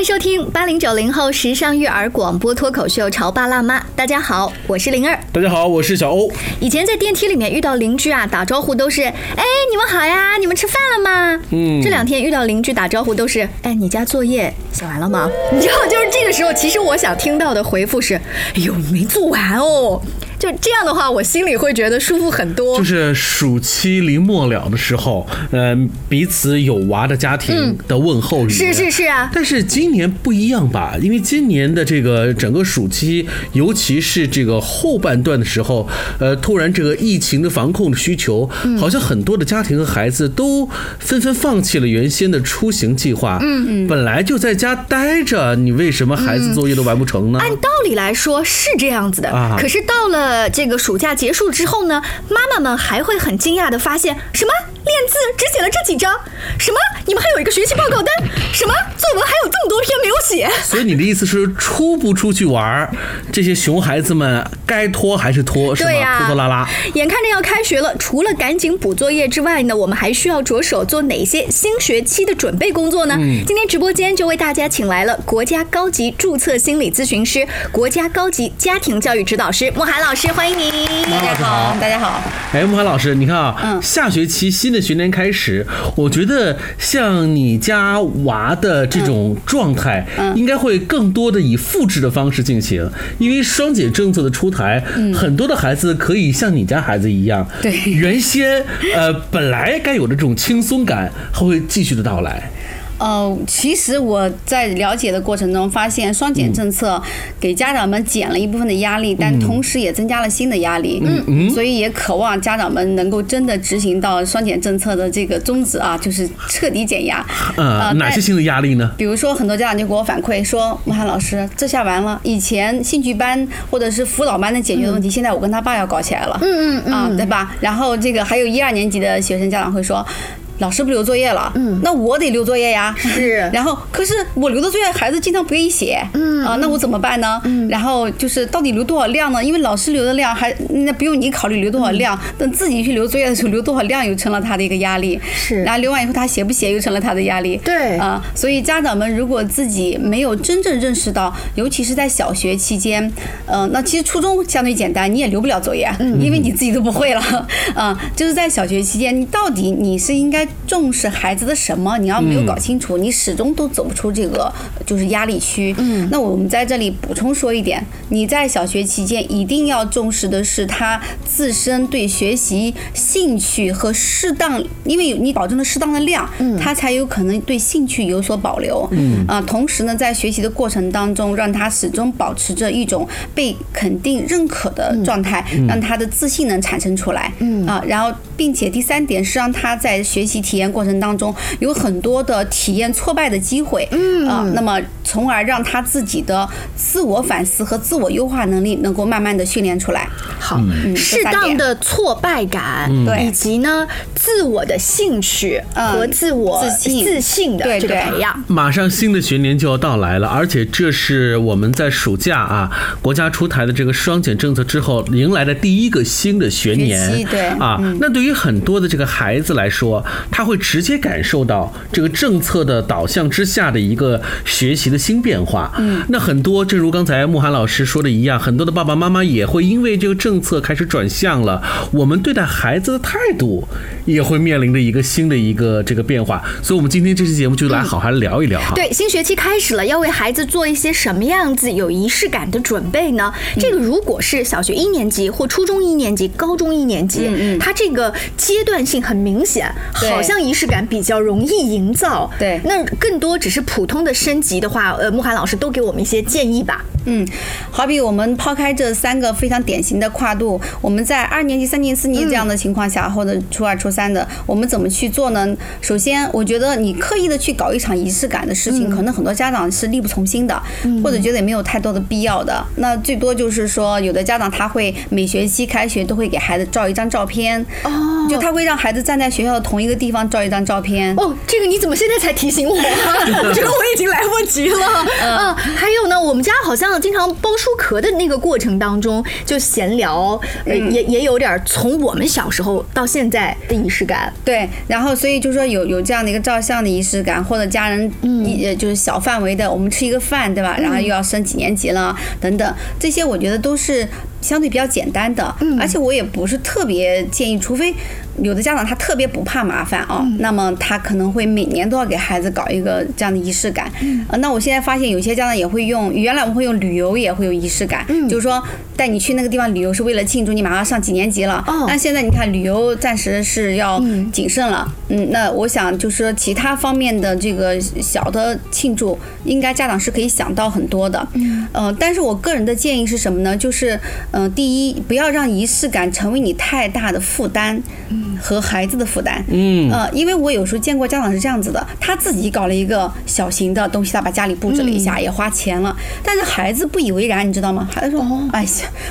迎收听八零九零后时尚育儿广播脱口秀《潮爸辣妈》。大家好，我是灵儿。大家好，我是小欧。以前在电梯里面遇到邻居啊，打招呼都是“哎，你们好呀，你们吃饭了吗？”嗯，这两天遇到邻居打招呼都是“哎，你家作业写完了吗？”你知道，就是这个时候，其实我想听到的回复是：“哎呦，没做完哦。”就这样的话，我心里会觉得舒服很多。就是暑期临末了的时候，嗯，彼此有娃的家庭的问候语。是是是啊。但是今年不一样吧？因为今年的这个整个暑期，尤其是这个后半段的时候，呃，突然这个疫情的防控的需求，好像很多的家庭和孩子都纷纷放弃了原先的出行计划。嗯嗯。本来就在家待着，你为什么孩子作业都完不成呢？按道理来说是这样子的啊。可是到了。呃，这个暑假结束之后呢，妈妈们还会很惊讶的发现，什么？练字只写了这几张，什么？你们还有一个学习报告单，什么作文还有这么多篇没有写。所以你的意思是出不出去玩，这些熊孩子们该拖还是拖，是吗？拖拖拉拉。眼看着要开学了，除了赶紧补作业之外呢，我们还需要着手做哪些新学期的准备工作呢？今天直播间就为大家请来了国家高级注册心理咨询师、国家高级家庭教育指导师莫涵老师。欢迎您，大家好，大家好。哎，莫涵老师，你看啊，嗯，下学期新的学年开始，我觉得像你家娃的这种状态，应该会更多的以复制的方式进行，因为双减政策的出台，很多的孩子可以像你家孩子一样，对，原先呃本来该有的这种轻松感，还会继续的到来。呃，其实我在了解的过程中发现，双减政策给家长们减了一部分的压力，但同时也增加了新的压力。嗯嗯。所以也渴望家长们能够真的执行到双减政策的这个宗旨啊，就是彻底减压。呃，哪些新的压力呢？比如说，很多家长就给我反馈说：“穆涵老师，这下完了，以前兴趣班或者是辅导班能解决的问题，现在我跟他爸要搞起来了。”嗯嗯嗯。啊，对吧？然后这个还有一二年级的学生家长会说。老师不留作业了，嗯，那我得留作业呀。是，然后可是我留的作业，孩子经常不愿意写，嗯啊，那我怎么办呢？嗯，然后就是到底留多少量呢？因为老师留的量还那不用你考虑留多少量，等自己去留作业的时候留多少量又成了他的一个压力。是，然后留完以后他写不写又成了他的压力。对，啊，所以家长们如果自己没有真正认识到，尤其是在小学期间，嗯，那其实初中相对简单，你也留不了作业，嗯，因为你自己都不会了，啊，就是在小学期间，你到底你是应该重视孩子的什么？你要没有搞清楚，你始终都走不出这个就是压力区。嗯，那我们在这里补充说一点，你在小学期间一定要重视的是他自身对学习兴趣和适当，因为你保证了适当的量，嗯，他才有可能对兴趣有所保留。嗯，啊，同时呢，在学习的过程当中，让他始终保持着一种被肯定认可的状态，让他的自信能产生出来。嗯，啊，然后并且第三点是让他在学习体验过。程当中有很多的体验挫败的机会，嗯啊，那么从而让他自己的自我反思和自我优化能力能够慢慢的训练出来。好，适当的挫败感，对，以及呢自我的兴趣和自我自信的这个培养。马上新的学年就要到来了，而且这是我们在暑假啊国家出台的这个双减政策之后迎来的第一个新的学年。对啊，那对于很多的这个孩子来说，他会。直接感受到这个政策的导向之下的一个学习的新变化。嗯，那很多，正如刚才慕寒老师说的一样，很多的爸爸妈妈也会因为这个政策开始转向了。我们对待孩子的态度也会面临着一个新的一个这个变化。所以，我们今天这期节目就来好好聊一聊哈。对，新学期开始了，要为孩子做一些什么样子有仪式感的准备呢？这个如果是小学一年级或初中一年级、高中一年级，嗯嗯，它这个阶段性很明显，好像仪式。感比较容易营造，对，那更多只是普通的升级的话，呃，慕寒老师都给我们一些建议吧。嗯，好比我们抛开这三个非常典型的跨度，我们在二年级、三年级、四年级这样的情况下，或者初二、初三的，我们怎么去做呢？首先，我觉得你刻意的去搞一场仪式感的事情，可能很多家长是力不从心的，或者觉得也没有太多的必要的。那最多就是说，有的家长他会每学期开学都会给孩子照一张照片，哦，就他会让孩子站在学校的同一个地方照一张照片。哦，这个你怎么现在才提醒我？我觉得我已经来不及了。嗯，还有呢，我们家好像经常包书壳的那个过程当中，就闲聊，呃，也也有点从我们小时候到现在的仪式感。对，然后所以就说有有这样的一个照相的仪式感，或者家人一呃就是小范围的，我们吃一个饭，对吧？然后又要升几年级了等等，这些我觉得都是相对比较简单的，而且我也不是特别建议，除非有的家长他特别不怕麻烦啊，那么他可能会每年都要给孩子搞一个这样的仪式感。呃，那我现在发现有些家长也会用，原来我们会用旅游也会有仪式感，就是说带你去那个地方旅游是为了庆祝你马上上几年级了。哦。那现在你看旅游暂时是要谨慎了，嗯，那我想就是说其他方面的这个小的庆祝，应该家长是可以想到很多的。嗯，呃，但是我个人的建议是什么呢？就是，嗯、第一，不要让仪式感成为你太大的负担和孩子的负担。嗯呃，因为我有时候见过家长是这样子的，他自己搞了一个小型的东西，他把家里布置了一下，也花钱了，但是孩子不以为然，你知道吗？孩子说：“哦哎呀，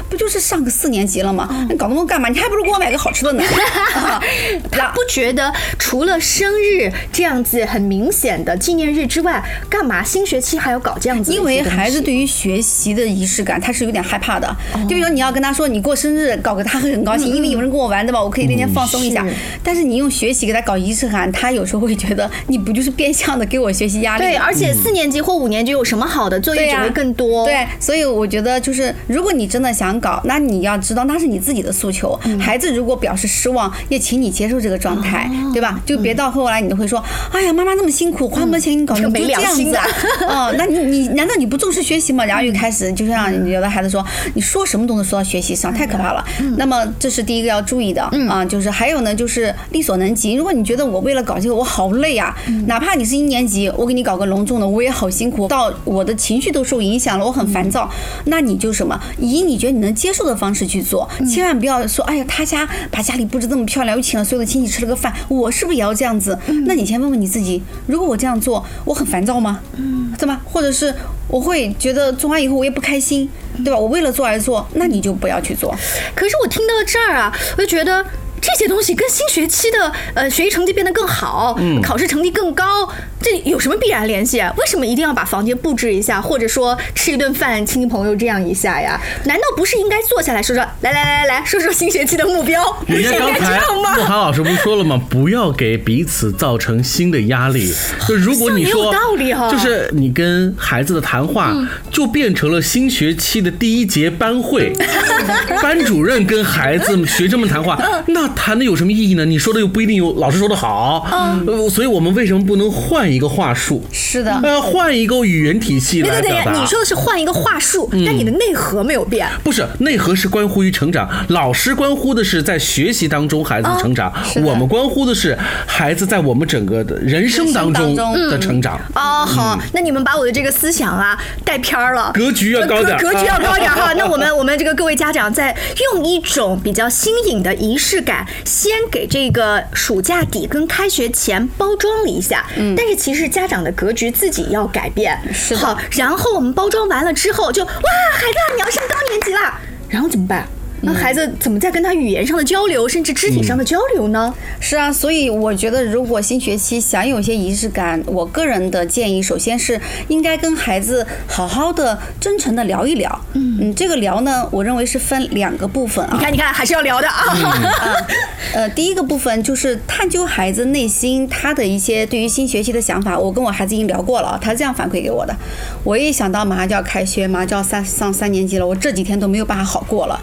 不就是上个四年级了吗？你搞那么多干嘛？你还不如给我买个好吃的呢。啊” 他不觉得除了生日这样子很明显的纪念日之外，干嘛新学期还要搞这样子因？为孩子对于学习的仪式感，他是有点害怕的。就比如你要跟他说你过生日，搞个他会很高兴，因为有人跟我玩，对吧？我可以那天放松一下是。但是你用学习给他搞仪式感，他有时候会觉得你不就是变相的给我学习压力？对，而且四年级或五年级有什么好的作业只会更多。对，所以我觉得就是，如果你真的想搞，那你要知道那是你自己的诉求。嗯孩子如果表示失望，也请你接受这个状态，哦对吧？就别到后来你都会说，哎呀，妈妈那么辛苦，花那么多钱给你搞，这个没你就这良心的样子啊？哦，那你你难道你不重视学习吗？然后又开始就像有的孩子说，你说什么都能说到学习上，太可怕了。嗯那么这是第一个要注意的啊，就是还有呢，就是力所能及。如果你觉得我为了搞这个我好累啊，嗯哪怕你是一年级，我给你搞个隆重的，我也好辛苦，到我的情绪都受影响了，我很烦躁。那你就什么，以你觉得你能接受的方式去做，千万不要说，哎呀，他家把家里布置这么漂亮，又请了所有的亲戚吃了个饭，我是不是也要这样子？那你先问问你自己，如果我这样做，我很烦躁吗？嗯对吧？或者是我会觉得做完以后我也不开心，对吧？我为了做而做，那你就不要去做。可是我听到这儿啊，我就觉得。这些东西跟新学期的呃学习成绩变得更好，考试成绩更高，这有什么必然联系啊？为什么一定要把房间布置一下，或者说吃一顿饭，亲戚朋友这样一下呀？难道不是应该坐下来说说，来来来来来说说新学期的目标？不 人家 刚才样吗？慕寒老师不是说了吗？不要给彼此造成新的压力。就如果你说就是你跟孩子的谈话就变成了新学期的第一节班会，班主任跟孩子们学生们谈话，嗯那谈的有什么意义呢？你说的又不一定有老师说的好，嗯呃所以我们为什么不能换一个话术？是的，呃，换一个语言体系对对对。你说的是换一个话术，但你的内核没有变。不是内核是关乎于成长，老师关乎的是在学习当中孩子的成长，我们关乎的是孩子在我们整个的人生当中的成长。哦，好，那你们把我的这个思想啊带偏了，格局要高点格格局要高点啊哈。那我们我们这个各位家长在用一种比较新颖的仪式感，先给这个暑假底跟开学前包装了一下。嗯，但是其实家长的格局自己要改变。是好，然后我们包装完了之后就，哇，孩子啊，你要上高年级了，然后怎么办？那孩子怎么在跟他语言上的交流，甚至肢体上的交流呢？是啊，所以我觉得，如果新学期想有些仪式感，我个人的建议，首先是应该跟孩子好好的、真诚的聊一聊。嗯，这个聊呢，我认为是分两个部分啊。你看，你看，还是要聊的啊。啊，呃，第一个部分就是探究孩子内心他的一些对于新学期的想法。我跟我孩子已经聊过了，他是这样反馈给我的。我一想到马上就要开学，马上就要三上三年级了，我这几天都没有办法好过了。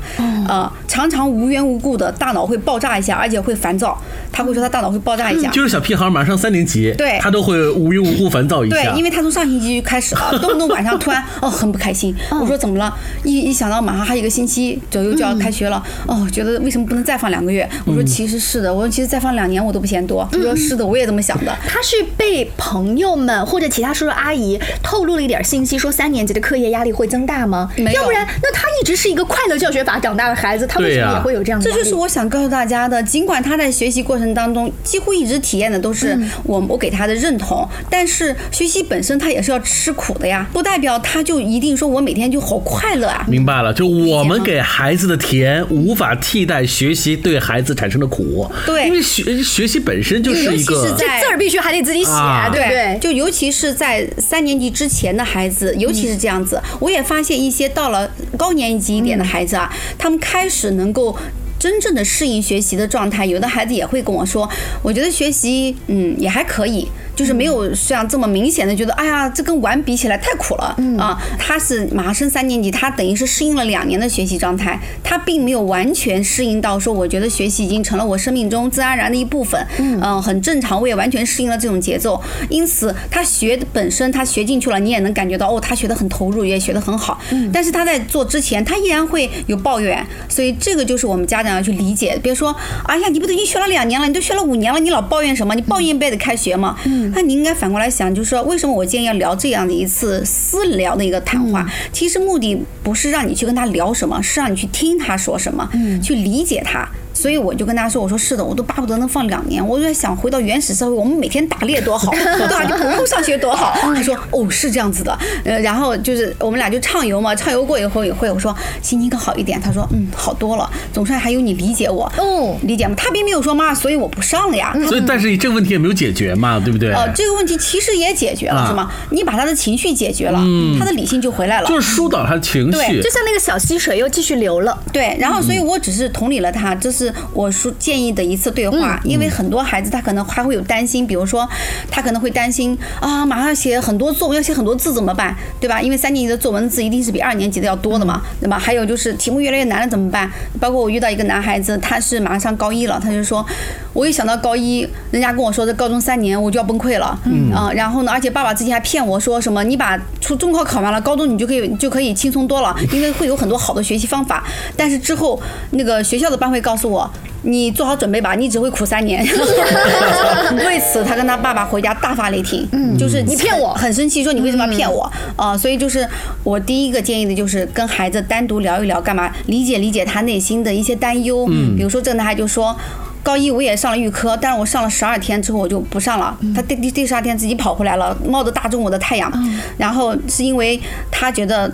呃，常常无缘无故的大脑会爆炸一下，而且会烦躁。他会说他大脑会爆炸一下。就是小屁孩马上三年级，对他都会无缘无故烦躁一下。，对因为他从上星期就开始了，动不动晚上突然 哦很不开心。我说怎么了？一一想到马上还有一个星期左右就要开学了，哦，觉得为什么不能再放两个月？我说其实是的，我说其实再放两年我都不嫌多。他说是的，我也这么想的。他是被朋友们或者其他叔叔阿姨透露了一点信息，说三年级的课业压力会增大吗？没有要不然，那他一直是一个快乐教学法长大的孩子，他为什么也会有这样的？这就是我想告诉大家的。尽管他在学习过程当中几乎一直体验的都是我我给他的认同，但是学习本身他也是要吃苦的呀，不代表他就一定说我每天就好快乐啊。明白了，就我们给孩子的甜无法替代学习对孩子产生的苦。对因为学学习本身就是一尤其个是在这字儿必须还得自己写，啊对不对？就尤其是在三年级之前的孩子，尤其是这样子，我也发现一些到了高年级一点的孩子啊，他们开始能够。真正的适应学习的状态，有的孩子也会跟我说，我觉得学习嗯也还可以，就是没有像这么明显的觉得，哎呀，这跟玩比起来太苦了啊。他是马上升三年级，他等于是适应了两年的学习状态，他并没有完全适应到说，我觉得学习已经成了我生命中自然而然的一部分，嗯、很正常，我也完全适应了这种节奏。因此，他学本身他学进去了，你也能感觉到哦，他学得很投入，也学得很好。但是他在做之前，他依然会有抱怨，所以这个就是我们家长要去理解。别说，哎呀，你不都已经学了两年了，你都学了五年了，你老抱怨什么？你抱怨不也得开学吗？那你应该反过来想，就是说，为什么我今天要聊这样的一次私聊的一个谈话？其实目的不是让你去跟他聊什么，是让你去听他说什么，去理解他。所以我就跟他说：“我说是的，我都巴不得能放两年。我就在想，回到原始社会，我们每天打猎多好，对吧？就不用上学多好。”他说：“哦，是这样子的。”呃，然后就是我们俩就畅游嘛，畅游过以后也会我说心情更好一点。他说：“嗯，好多了，总算还有你理解我。”哦理解吗？他并没有说妈，所以我不上了呀。所以但是这个问题也没有解决嘛，对不对？呃，这个问题其实也解决了，啊是吗？你把他的情绪解决了，他的理性就回来了。就是疏导他的情绪对。就像那个小溪水又继续流了，对，然后所以我只是同理了他，这是我说建议的一次对话，因为很多孩子他可能还会有担心，比如说他可能会担心啊，马上写很多作文，要写很多字怎么办，对吧？因为三年级的作文字一定是比二年级的要多的嘛，对吧？还有就是题目越来越难了怎么办？包括我遇到一个男孩子，他是马上上高一了，他就说，我一想到高一，人家跟我说这高中三年我就要崩溃了，嗯啊，然后呢，而且爸爸之前还骗我说什么，你把初中考考完了，高中你就可以就可以轻松多了，因为会有很多好的学习方法。但是之后那个学校的班会告诉我，你做好准备吧，你只会苦三年。为此，他跟他爸爸回家大发雷霆，嗯，就是你骗我，很生气，说你为什么要骗我啊、所以就是我第一个建议的就是跟孩子单独聊一聊，干嘛理解理解他内心的一些担忧。嗯，比如说这个男孩就说。高一我也上了预科，但是我上了十二天之后我就不上了。他第第第十二天自己跑回来了，冒着大中午的太阳，然后是因为他觉得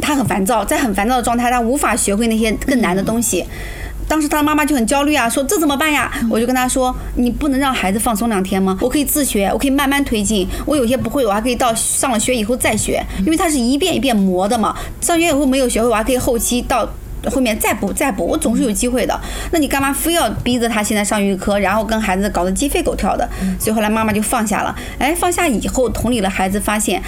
他很烦躁，在很烦躁的状态，他无法学会那些更难的东西。当时他妈妈就很焦虑啊，说这怎么办呀？我就跟他说，你不能让孩子放松两天吗？我可以自学，我可以慢慢推进。我有些不会，我还可以到上了学以后再学，因为他是一遍一遍磨的嘛。上学以后没有学会，我还可以后期到。后面再补再补，我总是有机会的。那你干嘛非要逼着他现在上预科，然后跟孩子搞得鸡飞狗跳的？所以后来妈妈就放下了。哎，放下以后，同理了孩子，发现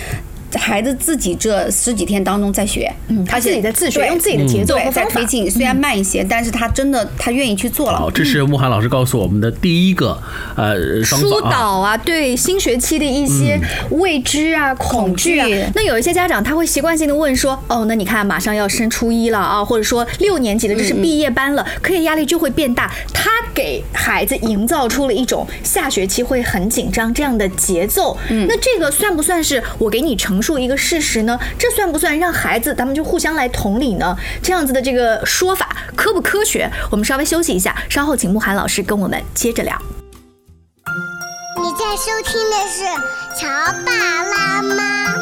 孩子自己这十几天当中在学，嗯他自己在自学，用自己的节奏在推。进，虽然慢一些，但是他真的他愿意去做了好，。这是慕寒老师告诉我们的第一个呃疏。导啊，对新学期的一些未知啊、恐惧啊恐惧。那有一些家长他会习惯性的问说：“哦，那你看马上要升初一了啊，或者说六年级的这是毕业班了，课业压力就会变大。”他给孩子营造出了一种下学期会很紧张这样的节奏。那这个算不算是我给你陈述一个事实呢？这算不算让孩子咱们就互相来同理呢？这样子的这个说法科不科学？我们稍微休息一下，稍后请慕寒老师跟我们接着聊。你在收听的是《乔爸辣妈》，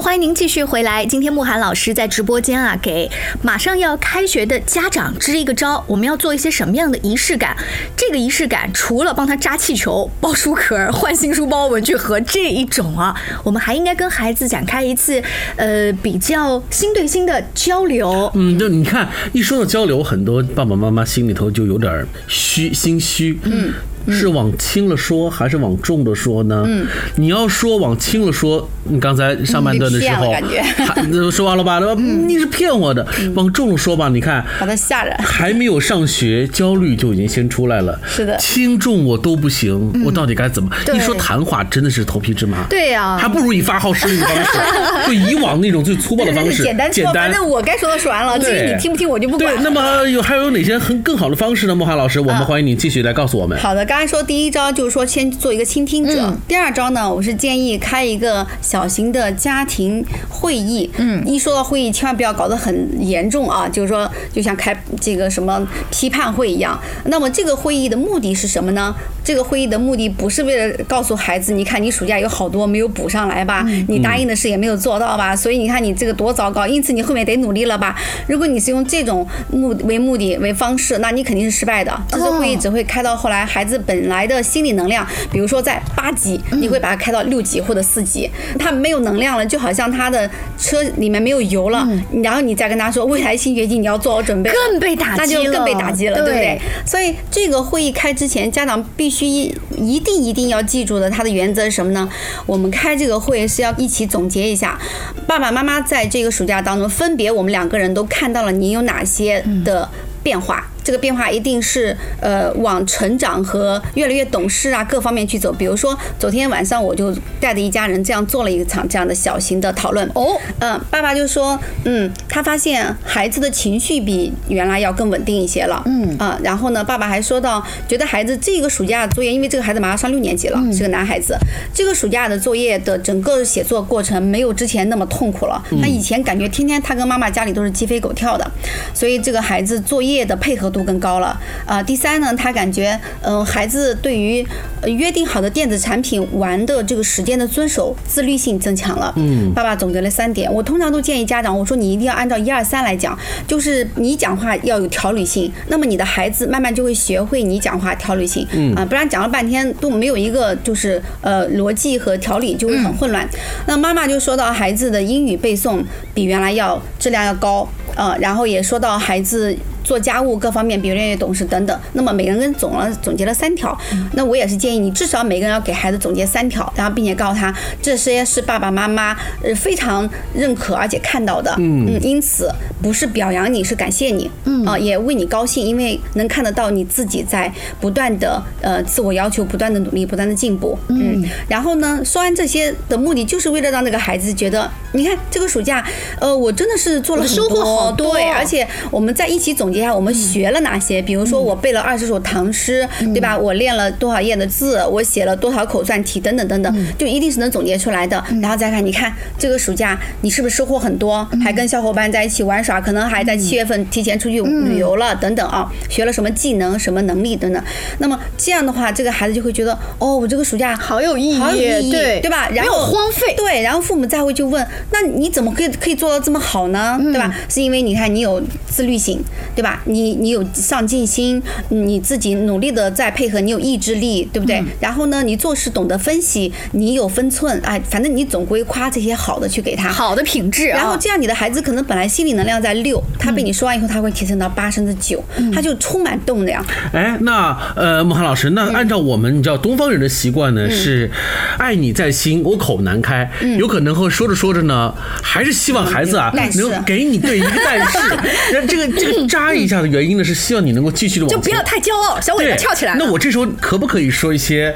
欢迎您继续回来。今天慕寒老师在直播间啊，给马上要开学的家长支一个招，我们要做一些什么样的仪式感？这个仪式感除了帮他扎气球、包书壳、换新书包、文具盒这一种啊，我们还应该跟孩子展开一次呃比较心对心的交流。嗯，就你看，一说到交流，很多爸爸妈妈心里头就有点虚心虚。嗯。是往轻了说还是往重了说呢？嗯，你要说往轻了说，你刚才上半段的时候，感觉还说完了吧？对吧？你是骗我的。往重了说吧，你看把他吓着。还没有上学，焦虑就已经先出来了。是的轻重我都不行，我到底该怎么？对一说谈话真的是头皮之麻。对呀还不如以发号施令的方式，就以往那种最粗暴的方式，简单说，反正我该说的说完了，至于对你听不听我就不管对，那么有还有哪些很更好的方式呢？莫涵老师，我们欢迎你继续来告诉我们。好的，刚才说第一招就是说先做一个倾听者，嗯第二招呢，我是建议开一个小型的家庭会议。嗯，一说到会议，千万不要搞得很严重啊，就是说就像开这个什么批判会一样。那么这个会议的目的是什么呢？这个会议的目的不是为了告诉孩子，你看你暑假有好多没有补上来吧，你答应的事也没有做到吧，所以你看你这个多糟糕，因此你后面得努力了吧。如果你是用这种目为目的为方式，那你肯定是失败的。这次会议只会开到后来孩子本来的心理能量，比如说在八级，你会把它开到六级或者四级，他没有能量了，就好像他的车里面没有油了，然后你再跟他说未来新学期你要做好准备，更被打击那就更被了打击了，对不对对？所以这个会议开之前，家长必须一一定一定要记住的，它的原则是什么呢？我们开这个会是要一起总结一下，爸爸妈妈在这个暑假当中，分别我们两个人都看到了你有哪些的变化。这个变化一定是呃往成长和越来越懂事啊各方面去走。比如说昨天晚上我就带着一家人这样做了一场这样的小型的讨论。哦，嗯，爸爸就说，嗯，他发现孩子的情绪比原来要更稳定一些了。嗯啊，然后呢，爸爸还说到，觉得孩子这个暑假的作业，因为这个孩子马上上六年级了，是个男孩子，这个暑假的作业的整个写作过程没有之前那么痛苦了。他以前感觉天天他跟妈妈家里都是鸡飞狗跳的，所以这个孩子作业的配合度更高了。啊，第三呢，他感觉，嗯、孩子对于呃约定好的电子产品玩的这个时间的遵守，自律性增强了。嗯，爸爸总结了三点，我通常都建议家长，我说你一定要按照一二三来讲，就是你讲话要有条理性，那么你的孩子慢慢就会学会你讲话条理性。嗯啊，不然讲了半天都没有一个就是呃逻辑和条理，就会很混乱。那妈妈就说到孩子的英语背诵比原来要质量要高，呃，然后也说到孩子。做家务各方面比越来越懂事等等，那么每个人总了总结了三条，那我也是建议你至少每个人要给孩子总结三条，然后并且告诉他这些是爸爸妈妈呃非常认可而且看到的，嗯，因此不是表扬你是感谢你，嗯。啊、也为你高兴，因为能看得到你自己在不断的呃自我要求，不断的努力，不断的进步，嗯，然后呢，说完这些的目的就是为了让这个孩子觉得，你看这个暑假，呃，我真的是做了很我收获多好多对，而且我们在一起总结一下我们学了哪些，比如说我背了二十首唐诗，对吧？我练了多少页的字，我写了多少口算题，等等等等，就一定是能总结出来的。然后再看，你看这个暑假你是不是收获很多？还跟小伙伴在一起玩耍，可能还在七月份提前出去旅游了，等等啊，学了什么技能、什么能力等等。那么这样的话，这个孩子就会觉得，哦，我这个暑假好有意义好有意义，对对吧？然后荒废对，然后父母再会就问，那你怎么可以可以做到这么好呢？对吧？是因为你看你有自律性，对吧？你你有上进心，你自己努力的在配合，你有意志力，对不对？然后呢，你做事懂得分析，你有分寸，哎，反正你总归夸这些好的去给他。好的品质啊。然后这样，你的孩子可能本来心理能量在六，他被你说完以后，他会提升到八甚至九，他就充满动量。哎，那呃，穆涵老师，那按照我们你知道东方人的习惯呢，是爱你在心，我口难开，有可能会说着说着呢，还是希望孩子啊能给你对一个但是，那这个这个看一下的原因呢，是希望你能够继续的往前就不要太骄傲，小尾巴跳起来。那我这时候可不可以说一些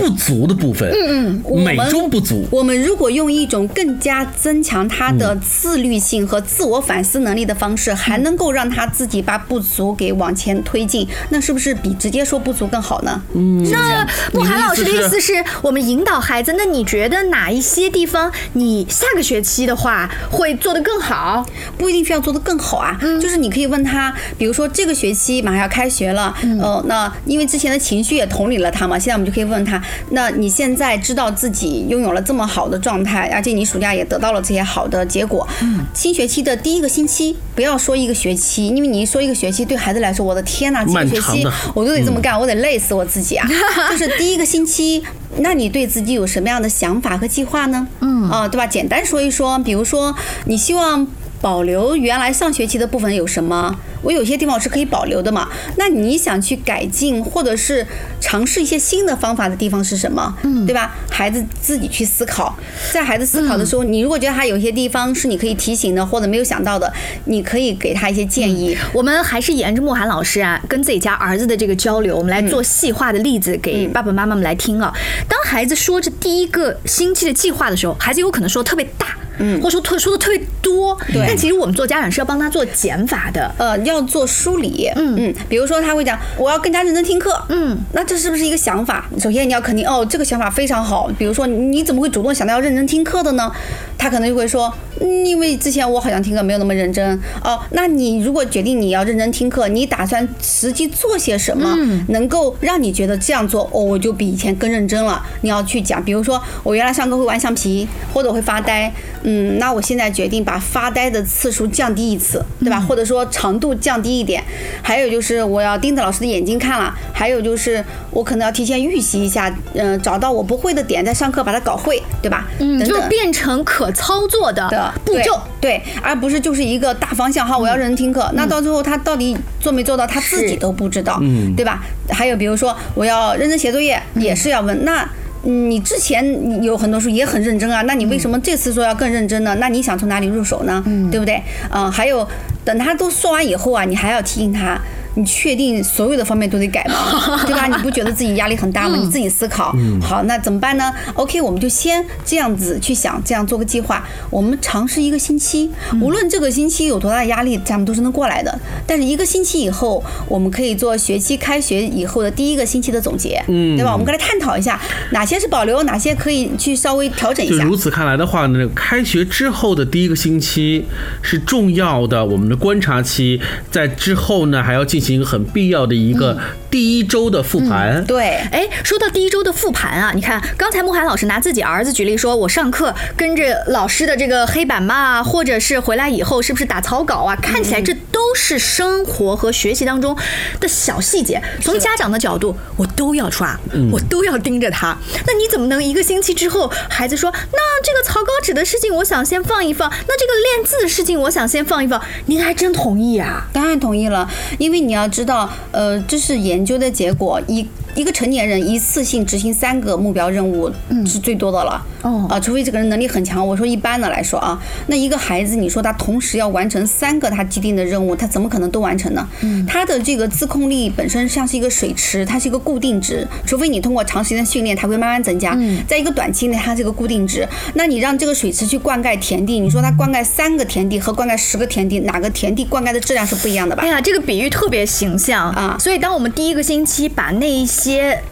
不足的部分？嗯嗯美中不足。我们如果用一种更加增强他的自律性和自我反思能力的方式，还能够让他自己把不足给往前推进，那是不是比直接说不足更好呢？嗯那慕寒老师的意思是我们引导孩子，那你觉得哪一些地方你下个学期的话会做得更好？不一定非要做得更好啊，就是你可以问他，比如说这个学期马上要开学了，呃，那因为之前的情绪也同理了他嘛，现在我们就可以问他，那你现在知道自己拥有了这么好的状态，而且你暑假也得到了这些好的结果，新学期的第一个星期不要说一个学期，因为你一说一个学期，对孩子来说，我的天呐，这个学期我都得这么干，我得累死我自己啊！就是第一个星期，那你对自己有什么样的想法和计划呢？嗯，啊，对吧？简单说一说，比如说你希望。保留原来上学期的部分有什么？我有些地方是可以保留的嘛？那你想去改进或者是尝试一些新的方法的地方是什么？嗯，对吧？孩子自己去思考，在孩子思考的时候，你如果觉得他有些地方是你可以提醒的或者没有想到的，你可以给他一些建议。我们还是沿着慕寒老师啊，跟自己家儿子的这个交流，我们来做细化的例子给爸爸妈妈们来听啊。当孩子说着第一个星期的计划的时候，孩子有可能说特别大。嗯，或者说特说的特别多，对但其实我们做家长是要帮他做减法的。呃，要做梳理，嗯嗯，比如说他会讲，我要更加认真听课，嗯，那这是不是一个想法？首先你要肯定，哦，这个想法非常好。比如说，你怎么会主动想到要认真听课的呢？他可能就会说，嗯，因为之前我好像听课没有那么认真。哦，那你如果决定你要认真听课，你打算实际做些什么，能够让你觉得这样做，哦，我就比以前更认真了。你要去讲，比如说我原来上课会玩橡皮，或者会发呆，嗯，那我现在决定把发呆的次数降低一次，对吧？或者说长度降低一点。还有就是我要盯着老师的眼睛看了，还有就是我可能要提前预习一下，嗯、找到我不会的点，在上课把它搞会，对吧？嗯，等等就变成可操作的的步骤。对，对，而不是就是一个大方向哈，我要认真听课，那到最后他到底做没做到，他自己都不知道，嗯对吧？还有比如说我要认真写作业，也是要问那。嗯你之前有很多书也很认真啊，那你为什么这次说要更认真呢？那你想从哪里入手呢？对不对？嗯，还有等他都说完以后啊，你还要提醒他，你确定所有的方面都得改吗？对吧？你不觉得自己压力很大吗？你自己思考。好，那怎么办呢？OK，我们就先这样子去想，这样做个计划。我们尝试一个星期，无论这个星期有多大的压力，咱们都是能过来的。但是一个星期以后，我们可以做学期开学以后的第一个星期的总结，嗯对吧？我们跟他探讨一下哪些是保留，哪些可以去稍微调整一下。如此看来的话呢，开学之后的第一个星期是重要的，我们的观察期，在之后呢还要进行一个很必要的一个第一周的复盘。对，哎，说到第一周的复盘啊，你看刚才慕寒老师拿自己儿子举例说，我上课跟着老师的这个黑板嘛，或者是回来以后是不是打草稿啊？看起来这都是生活和学习当中的小细节。从家长的角度，我都要抓，我都要盯着他。那你怎么能一个星期之后，孩子说，那这个草稿纸的事情我想先放一放，那这个练字的事情我想先放一放？您还真同意啊？当然同意了，因为你你要知道，呃，这是研究的结果，一一个成年人一次性执行三个目标任务是最多的了。哦啊，除非这个人能力很强。我说一般的来说啊，那一个孩子，你说他同时要完成三个他既定的任务，他怎么可能都完成呢？嗯，他的这个自控力本身像是一个水池，它是一个固定值，除非你通过长时间训练，它会慢慢增加。嗯，在一个短期内，它是一个固定值。那你让这个水池去灌溉田地，你说它灌溉三个田地和灌溉十个田地，哪个田地灌溉的质量是不一样的吧哎？呀，这个比喻特别形象啊所以当我们第一个星期把那一些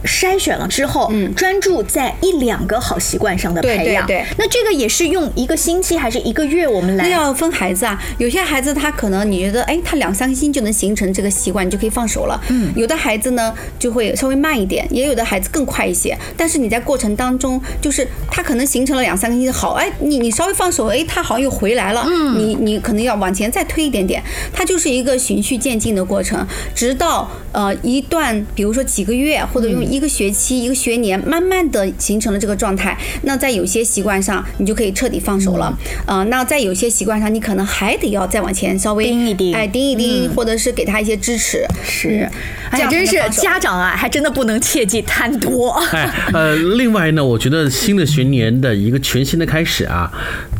筛选了之后，嗯专注在一两个好习惯上的培养，对对那这个也是用一个星期还是一个月我们来？那要分孩子啊，有些孩子他可能你觉得，哎，他两三个星期就能形成这个习惯，你就可以放手了。嗯，有的孩子呢就会稍微慢一点，也有的孩子更快一些。但是你在过程当中，就是他可能形成了两三个星期好，哎，你你稍微放手，哎，他好像又回来了。嗯，你你可能要往前再推一点点，它就是一个循序渐进的过程，直到呃一段，比如说几个月或者用一个学期、一个学年，慢慢的形成了这个状态。那在有些习惯上，你就可以彻底放手了。啊、那在有些习惯上，你可能还得要再往前稍微盯一盯哎，盯一盯，或者是给他一些支持。是，这哎，真是家长啊，还真的不能切忌贪多。哎，呃，另外呢，我觉得新的学年的一个全新的开始啊，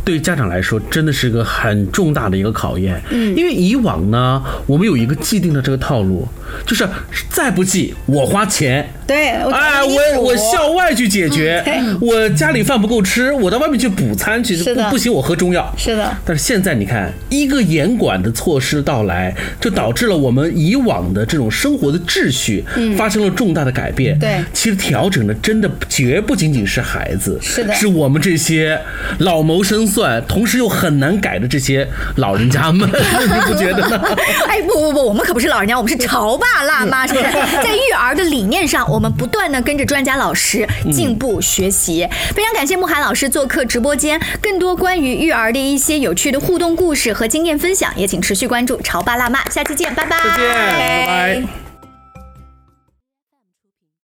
对家长来说真的是个很重大的一个考验。嗯，因为以往呢，我们有一个既定的这个套路，就是再不济我花钱。对，我哎，我我校外去解决，我家里饭不够吃，我到外面去补餐去，不不行，我喝中药。是的，但是现在你看，一个严管的措施到来，就导致了我们以往的这种生活的秩序发生了重大的改变。嗯对其实调整的真的绝不仅仅是孩子，是的是我们这些老谋深算，同时又很难改的这些老人家们，你不觉得呢？哎，不不不，我们可不是老人家，我们是潮爸辣妈，是不是？在育儿的理念上，我们不断的跟着专家老师进步学习。非常感谢慕寒老师做客直播间，更多关于育儿的一些有趣的互动故事和经验分享，也请持续关注潮爸辣妈，下期见，拜拜，再见，拜拜。